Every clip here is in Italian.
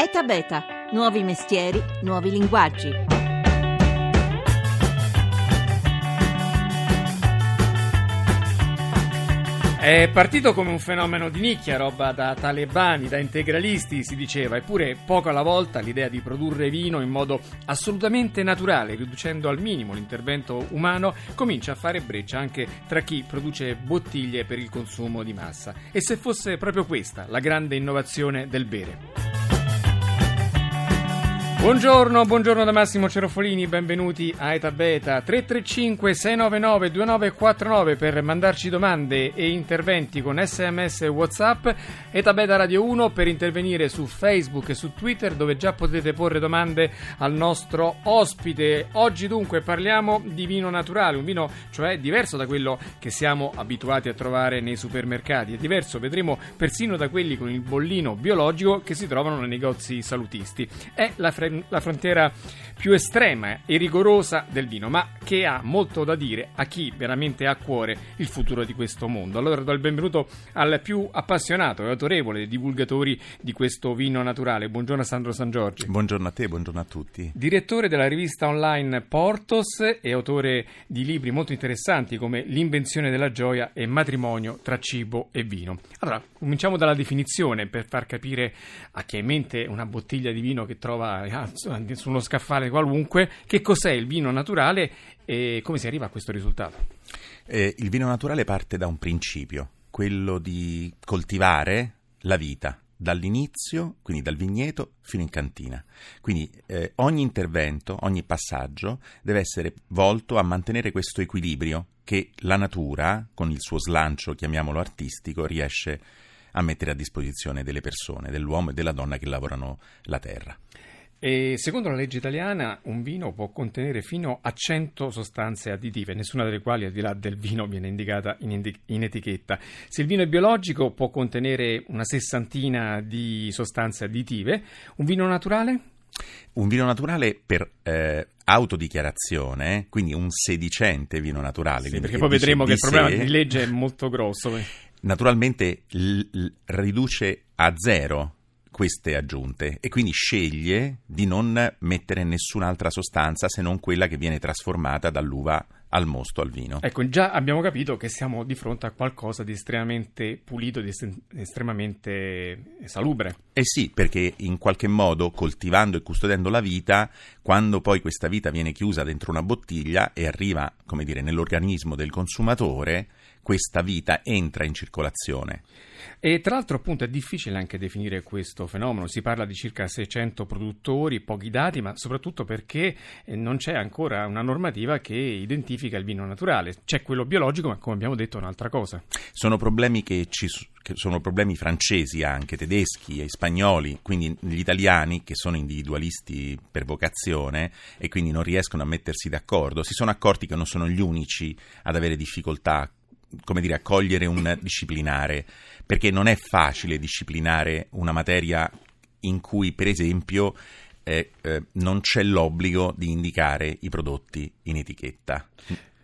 ETA Beta, nuovi mestieri, nuovi linguaggi. È partito come un fenomeno di nicchia, roba da talebani, da integralisti, si diceva, eppure poco alla volta l'idea di produrre vino in modo assolutamente naturale, riducendo al minimo l'intervento umano, comincia a fare breccia anche tra chi produce bottiglie per il consumo di massa. E se fosse proprio questa la grande innovazione del bere? Buongiorno, buongiorno da Massimo Cerofolini, benvenuti a Eta Beta. 335 699 2949 per mandarci domande e interventi con sms e whatsapp. Eta Beta Radio 1 per intervenire su Facebook e su Twitter dove già potete porre domande al nostro ospite. Oggi dunque parliamo di vino naturale, un vino cioè diverso da quello che siamo abituati a trovare nei supermercati, è diverso vedremo persino da quelli con il bollino biologico che si trovano nei negozi salutisti. È la fre- la frontiera più estrema e rigorosa del vino, ma che ha molto da dire a chi veramente ha a cuore il futuro di questo mondo. Allora do il benvenuto al più appassionato e autorevole dei divulgatori di questo vino naturale. Buongiorno Sandro San Giorgi. Buongiorno a te, buongiorno a tutti. Direttore della rivista online Portos e autore di libri molto interessanti come L'invenzione della gioia e Matrimonio tra cibo e vino. Allora, cominciamo dalla definizione per far capire a chi ha in mente una bottiglia di vino che trova ah, su uno scaffale qualunque che cos'è il vino naturale e come si arriva a questo risultato. Eh, il vino naturale parte da un principio, quello di coltivare la vita dall'inizio, quindi dal vigneto, fino in cantina. Quindi eh, ogni intervento, ogni passaggio deve essere volto a mantenere questo equilibrio che la natura, con il suo slancio, chiamiamolo artistico, riesce a mettere a disposizione delle persone, dell'uomo e della donna che lavorano la terra. E secondo la legge italiana un vino può contenere fino a 100 sostanze additive, nessuna delle quali al di là del vino viene indicata in, indi- in, etichetta. Se il vino è biologico può contenere una sessantina di sostanze additive, un vino naturale? Un vino naturale per eh, autodichiarazione, quindi un sedicente vino naturale. Sì, perché poi vedremo che il problema di legge è molto grosso. Naturalmente l- l- riduce a zero queste aggiunte e quindi sceglie di non mettere nessun'altra sostanza se non quella che viene trasformata dall'uva al mosto, al vino. Ecco, già abbiamo capito che siamo di fronte a qualcosa di estremamente pulito, di estremamente salubre. Eh sì, perché in qualche modo coltivando e custodendo la vita, quando poi questa vita viene chiusa dentro una bottiglia e arriva, come dire, nell'organismo del consumatore, questa vita entra in circolazione. E tra l'altro appunto è difficile anche definire questo fenomeno, si parla di circa 600 produttori, pochi dati, ma soprattutto perché eh, non c'è ancora una normativa che identifica il vino naturale, c'è quello biologico, ma come abbiamo detto è un'altra cosa. Sono problemi che ci che sono problemi francesi anche, tedeschi e spagnoli, quindi gli italiani che sono individualisti per vocazione e quindi non riescono a mettersi d'accordo, si sono accorti che non sono gli unici ad avere difficoltà come dire, accogliere un disciplinare, perché non è facile disciplinare una materia in cui, per esempio, eh, eh, non c'è l'obbligo di indicare i prodotti in etichetta.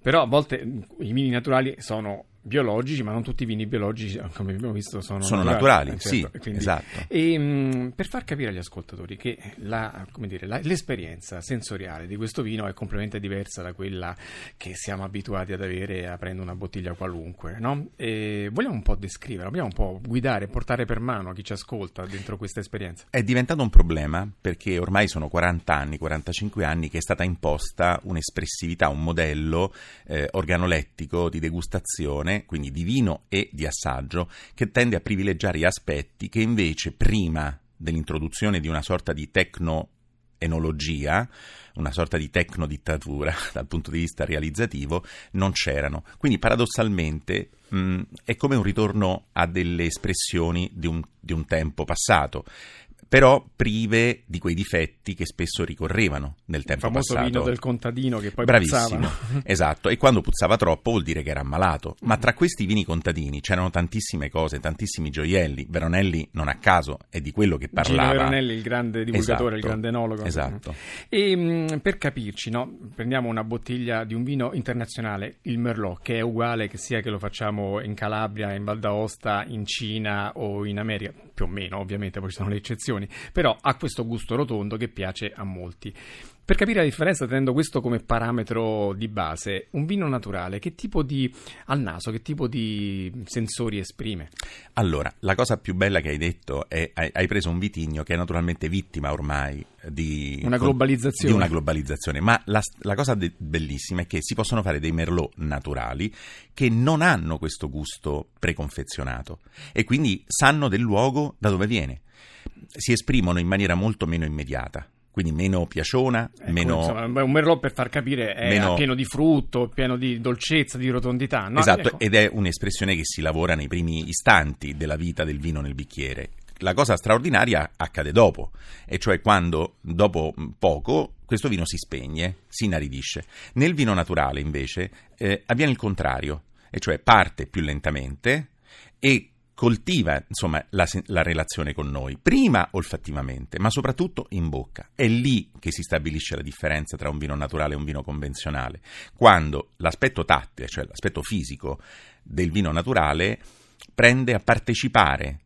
Però a volte i vini naturali sono biologici, ma non tutti i vini biologici, come abbiamo visto, sono, sono naturali. naturali certo. sì, Quindi, esatto. E, mh, per far capire agli ascoltatori che la, dire, la, l'esperienza sensoriale di questo vino è completamente diversa da quella che siamo abituati ad avere aprendo una bottiglia qualunque, no? vogliamo un po' descrivere, vogliamo un po' guidare, portare per mano a chi ci ascolta dentro questa esperienza? È diventato un problema perché ormai sono 40 anni, 45 anni che è stata imposta un'espressività, un modello eh, organolettico di degustazione quindi di vino e di assaggio, che tende a privilegiare aspetti che invece prima dell'introduzione di una sorta di tecno enologia, una sorta di tecnodittatura dal punto di vista realizzativo, non c'erano. Quindi paradossalmente mh, è come un ritorno a delle espressioni di un, di un tempo passato però prive di quei difetti che spesso ricorrevano nel tempo passato. Il famoso vino del contadino che poi Bravissimo, puzzava. esatto, e quando puzzava troppo vuol dire che era ammalato. Ma tra questi vini contadini c'erano tantissime cose, tantissimi gioielli. Veronelli, non a caso, è di quello che parlava. Gino Veronelli, il grande divulgatore, esatto, il grande enologo. Esatto. E mh, per capirci, no? prendiamo una bottiglia di un vino internazionale, il Merlot, che è uguale che sia che lo facciamo in Calabria, in Val d'Aosta, in Cina o in America, più o meno ovviamente, poi ci sono le eccezioni però ha questo gusto rotondo che piace a molti. Per capire la differenza, tenendo questo come parametro di base, un vino naturale che tipo di al naso, che tipo di sensori esprime? Allora, la cosa più bella che hai detto è hai, hai preso un vitigno che è naturalmente vittima ormai di una globalizzazione. Di una globalizzazione. Ma la, la cosa de- bellissima è che si possono fare dei merlot naturali che non hanno questo gusto preconfezionato e quindi sanno del luogo da dove viene. Si esprimono in maniera molto meno immediata quindi meno piaciona, ecco, meno... Insomma, un merlot per far capire è meno... pieno di frutto, pieno di dolcezza, di rotondità. No? Esatto, ecco. ed è un'espressione che si lavora nei primi istanti della vita del vino nel bicchiere. La cosa straordinaria accade dopo, e cioè quando dopo poco questo vino si spegne, si inaridisce. Nel vino naturale invece eh, avviene il contrario, e cioè parte più lentamente e coltiva insomma, la, la, relazione con noi, prima olfattivamente, ma soprattutto in bocca. È lì che si stabilisce la differenza tra un vino naturale e un vino convenzionale, quando l'aspetto tattile, cioè l'aspetto fisico del vino naturale, prende a partecipare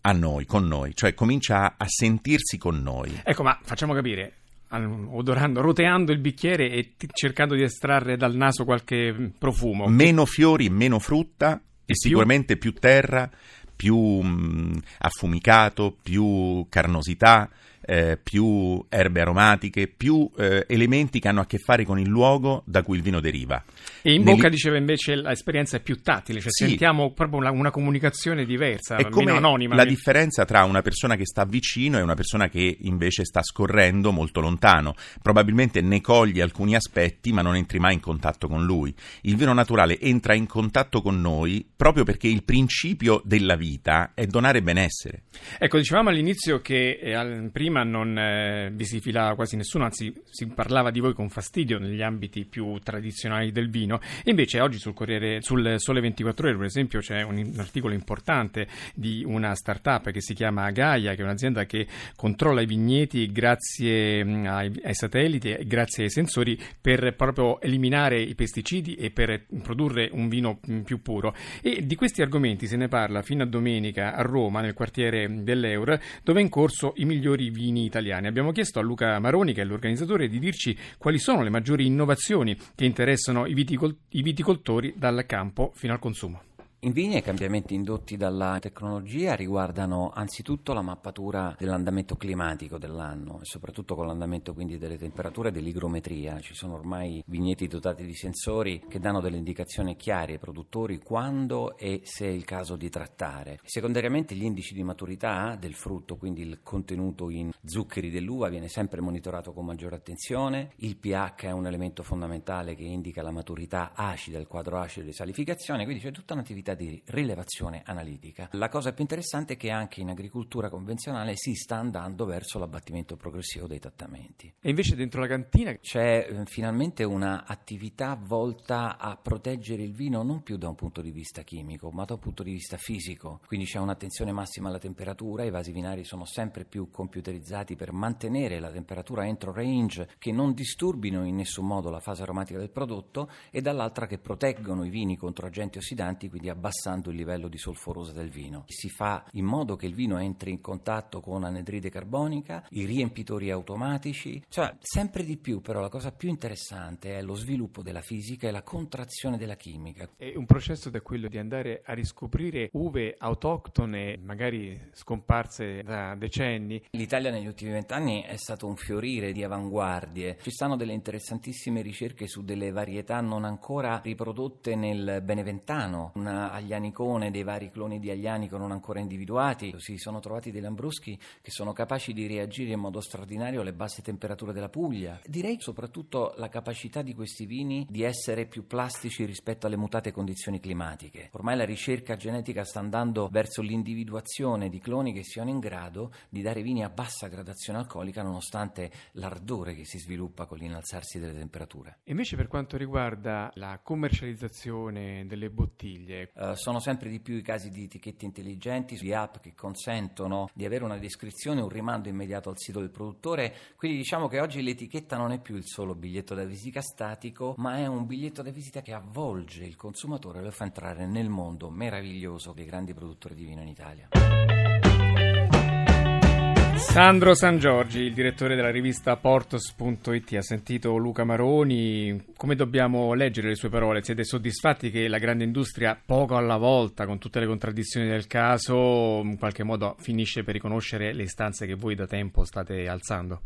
a noi, con noi, cioè comincia a sentirsi con noi. Ecco, ma facciamo capire, odorando, roteando il bicchiere e cercando di estrarre dal naso qualche profumo. Meno fiori, meno frutta, e sicuramente più terra, più mh, affumicato, più carnosità, eh, più erbe aromatiche, più eh, elementi che hanno a che fare con il luogo da cui il vino deriva. E in Nel... bocca diceva invece l'esperienza è più tattile, cioè sì. sentiamo proprio una, una, comunicazione diversa, è come anonima. La differenza tra una persona che sta vicino e una persona che invece sta scorrendo molto lontano. Probabilmente ne coglie alcuni aspetti, ma non entri mai in contatto con lui. Il vino naturale entra in contatto con noi proprio perché il principio della vita è donare benessere. Ecco, dicevamo all'inizio che eh, prima non eh, vi si filava quasi nessuno, anzi si parlava di voi con fastidio negli ambiti più tradizionali del vino Torino. invece oggi sul, Corriere, sul Sole 24 Ore, per esempio, c'è un, un, articolo importante di una startup che si chiama Gaia, che è un'azienda che controlla i vigneti grazie mm, ai, ai satelliti e grazie ai sensori per proprio eliminare i pesticidi e per produrre un vino mm, più puro. E di questi argomenti se ne parla fino a domenica a Roma, nel quartiere dell'Eur, dove è in corso i migliori vini italiani. Abbiamo chiesto a Luca Maroni, che è l'organizzatore, di dirci quali sono le maggiori innovazioni che interessano i i viticoltori dal campo fino al consumo. In vigna i cambiamenti indotti dalla tecnologia riguardano anzitutto la mappatura dell'andamento climatico dell'anno e soprattutto con l'andamento quindi delle temperature e dell'igrometria. Ci sono ormai vigneti dotati di sensori che danno delle indicazioni chiare ai produttori quando e se è il caso di trattare. Secondariamente gli indici di maturità del frutto, quindi il contenuto in zuccheri dell'uva viene sempre monitorato con maggiore attenzione. Il pH è un elemento fondamentale che indica la maturità acida, il quadro acido di salificazione, quindi c'è tutta un'attività attività di rilevazione analitica. La cosa più interessante è che anche in agricoltura convenzionale si sta andando verso l'abbattimento progressivo dei trattamenti. E invece dentro la cantina c'è eh, finalmente un'attività volta a proteggere il vino non più da un punto di vista chimico, ma da un punto di vista fisico. Quindi c'è un'attenzione massima alla temperatura, i vasi vinari sono sempre più computerizzati per mantenere la temperatura entro range che non disturbino in nessun modo la fase aromatica del prodotto e dall'altra che proteggono i vini contro agenti ossidanti, quindi abbassando il livello di solforosa del vino. Si fa in modo che il vino entri in contatto con anidride carbonica, i riempitori automatici, cioè sempre di più però la cosa più interessante è lo sviluppo della fisica e la contrazione della chimica. È un processo da quello di andare a riscoprire uve autoctone, magari scomparse da decenni. L'Italia negli ultimi vent'anni è stato un fiorire di avanguardie. Ci stanno delle interessantissime ricerche su delle varietà non ancora riprodotte nel Beneventano, una Aglianicone, dei vari cloni di Aglianico non ancora individuati. Si sono trovati dei lambruschi che sono capaci di reagire in modo straordinario alle basse temperature della Puglia. Direi soprattutto la capacità di questi vini di essere più plastici rispetto alle mutate condizioni climatiche. Ormai la ricerca genetica sta andando verso l'individuazione di cloni che siano in grado di dare vini a bassa gradazione alcolica nonostante l'ardore che si sviluppa con l'inalzarsi delle temperature. Invece per quanto riguarda la commercializzazione delle bottiglie, Uh, sono sempre di più i casi di etichette intelligenti, di app che consentono di avere una descrizione, un rimando immediato al sito del produttore. Quindi diciamo che oggi l'etichetta non è più il solo biglietto da visita statico, ma è un biglietto da visita che avvolge il consumatore e lo fa entrare nel mondo meraviglioso dei grandi produttori di vino in Italia. Sandro San Giorgi, il direttore della rivista Portos.it, ha sentito Luca Maroni. Come dobbiamo leggere le sue parole? Siete soddisfatti che la grande industria, poco alla volta, con tutte le contraddizioni del caso, in qualche modo finisce per riconoscere le istanze che voi da tempo state alzando?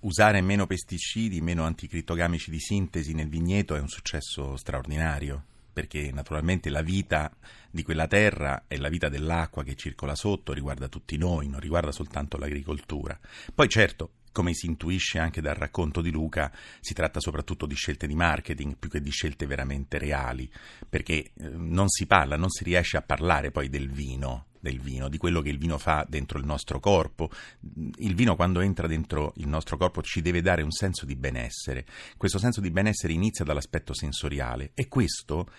Usare meno pesticidi, meno anticrittogamici di sintesi nel vigneto è un successo straordinario perché naturalmente la vita di quella terra e la vita dell'acqua che circola sotto riguarda tutti noi, non riguarda soltanto l'agricoltura. Poi certo, come si intuisce anche dal racconto di Luca, si tratta soprattutto di scelte di marketing più che di scelte veramente reali, perché eh, non si parla, non si riesce a parlare poi del vino, del vino, di quello che il vino fa dentro il nostro corpo. Il vino quando entra dentro il nostro corpo ci deve dare un senso di benessere. Questo senso di benessere inizia dall'aspetto sensoriale e questo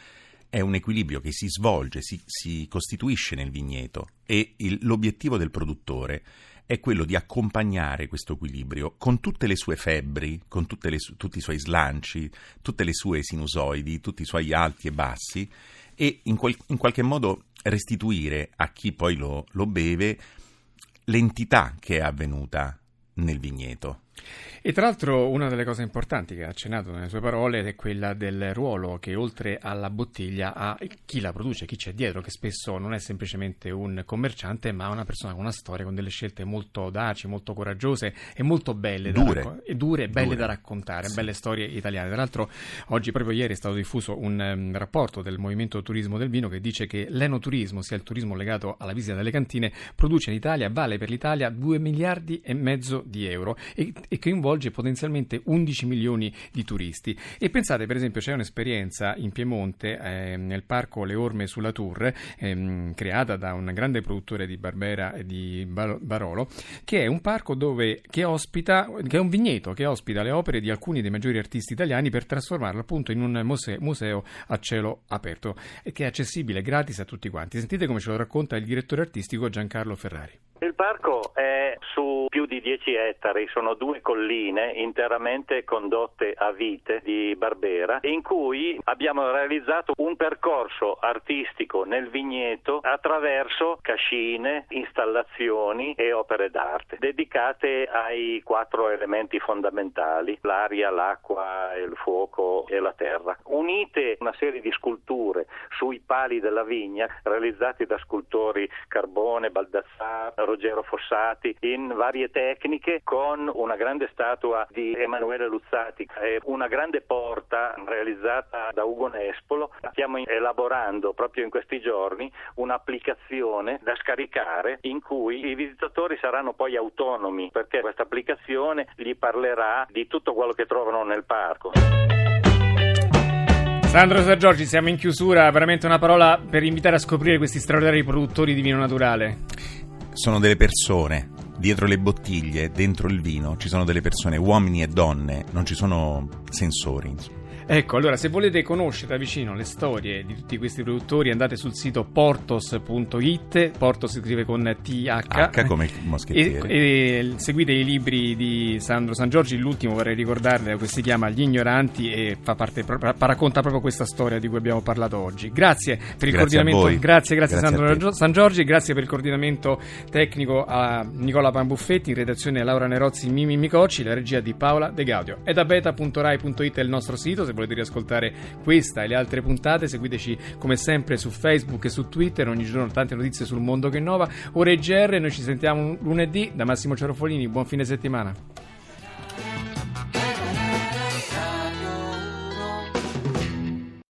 è un equilibrio che si svolge, si, si costituisce nel vigneto e il, l'obiettivo del produttore è quello di accompagnare questo equilibrio con tutte le sue febbri, con le, tutti i suoi slanci, tutte le sue sinusoidi, tutti i suoi alti e bassi e in, quel, in qualche modo restituire a chi poi lo, lo beve l'entità che è avvenuta nel vigneto. E tra l'altro una delle cose importanti che ha accennato nelle sue parole è quella del ruolo che oltre alla bottiglia ha chi la produce, chi c'è dietro, che spesso non è semplicemente un commerciante, ma una persona con una storia, con delle scelte molto audaci, molto coraggiose e molto belle, dure, da, racco- e dure belle dure. da raccontare, sì. belle storie italiane. Tra l'altro oggi, proprio ieri, è stato diffuso un um, rapporto del Movimento Turismo del Vino che dice che l'enoturismo, sia il turismo legato alla visita delle cantine, produce in Italia, vale per l'Italia 2 miliardi e mezzo di euro e, e coinvolge potenzialmente 11 milioni di turisti. E pensate, per esempio, c'è un'esperienza in Piemonte, eh, nel parco Le Orme sulla Tour, ehm, creata da un grande produttore di Barbera e di Barolo, che è un parco dove, che ospita, che è un vigneto che ospita le opere di alcuni dei maggiori artisti italiani per trasformarlo appunto in un museo, museo a cielo aperto che è accessibile gratis a tutti quanti. Sentite come ce lo racconta il direttore artistico Giancarlo Ferrari. Il parco è su più di 10 ettari, sono due colline interamente condotte a vite di Barbera, in cui abbiamo realizzato un percorso artistico nel vigneto attraverso cascine, installazioni e opere d'arte, dedicate ai quattro elementi fondamentali, l'aria, l'acqua, il fuoco e la terra. Unite una serie di sculture sui pali della vigna, realizzati da scultori Carbone, Baldassar, Ruggero Fossati in varie tecniche con una grande statua di Emanuele Luzzati e una grande porta realizzata da Ugo Nespolo. Stiamo elaborando proprio in questi giorni un'applicazione da scaricare in cui i visitatori saranno poi autonomi perché questa applicazione gli parlerà di tutto quello che trovano nel parco. Sandro San Giorgi, siamo in chiusura, veramente una parola per invitare a scoprire questi straordinari produttori di vino naturale sono delle persone. Dietro le bottiglie, dentro il vino, ci sono delle persone, uomini e donne, non ci sono sensori. Insomma. Ecco, allora se volete conoscere da vicino le storie di tutti questi produttori andate sul sito portos.it, Portos si scrive con TH. H come moschettiere. E, e, seguite i libri di Sandro San Giorgi, l'ultimo vorrei ricordarle, che si chiama Gli ignoranti e fa parte, racconta proprio questa storia di cui abbiamo parlato oggi. Grazie per il grazie coordinamento, grazie, grazie, grazie Sandro San Giorgi, grazie per il coordinamento tecnico a Nicola Pambuffetti, in redazione Laura Nerozzi, Mimi Micocci, la regia di Paola De Gaudio. E da beta.rai.it è il nostro sito, se volete riascoltare questa e le altre puntate, seguiteci come sempre su Facebook e su Twitter, ogni giorno tante notizie sul mondo che innova. Ora è GR, noi ci sentiamo lunedì da Massimo Cerofolini, buon fine settimana.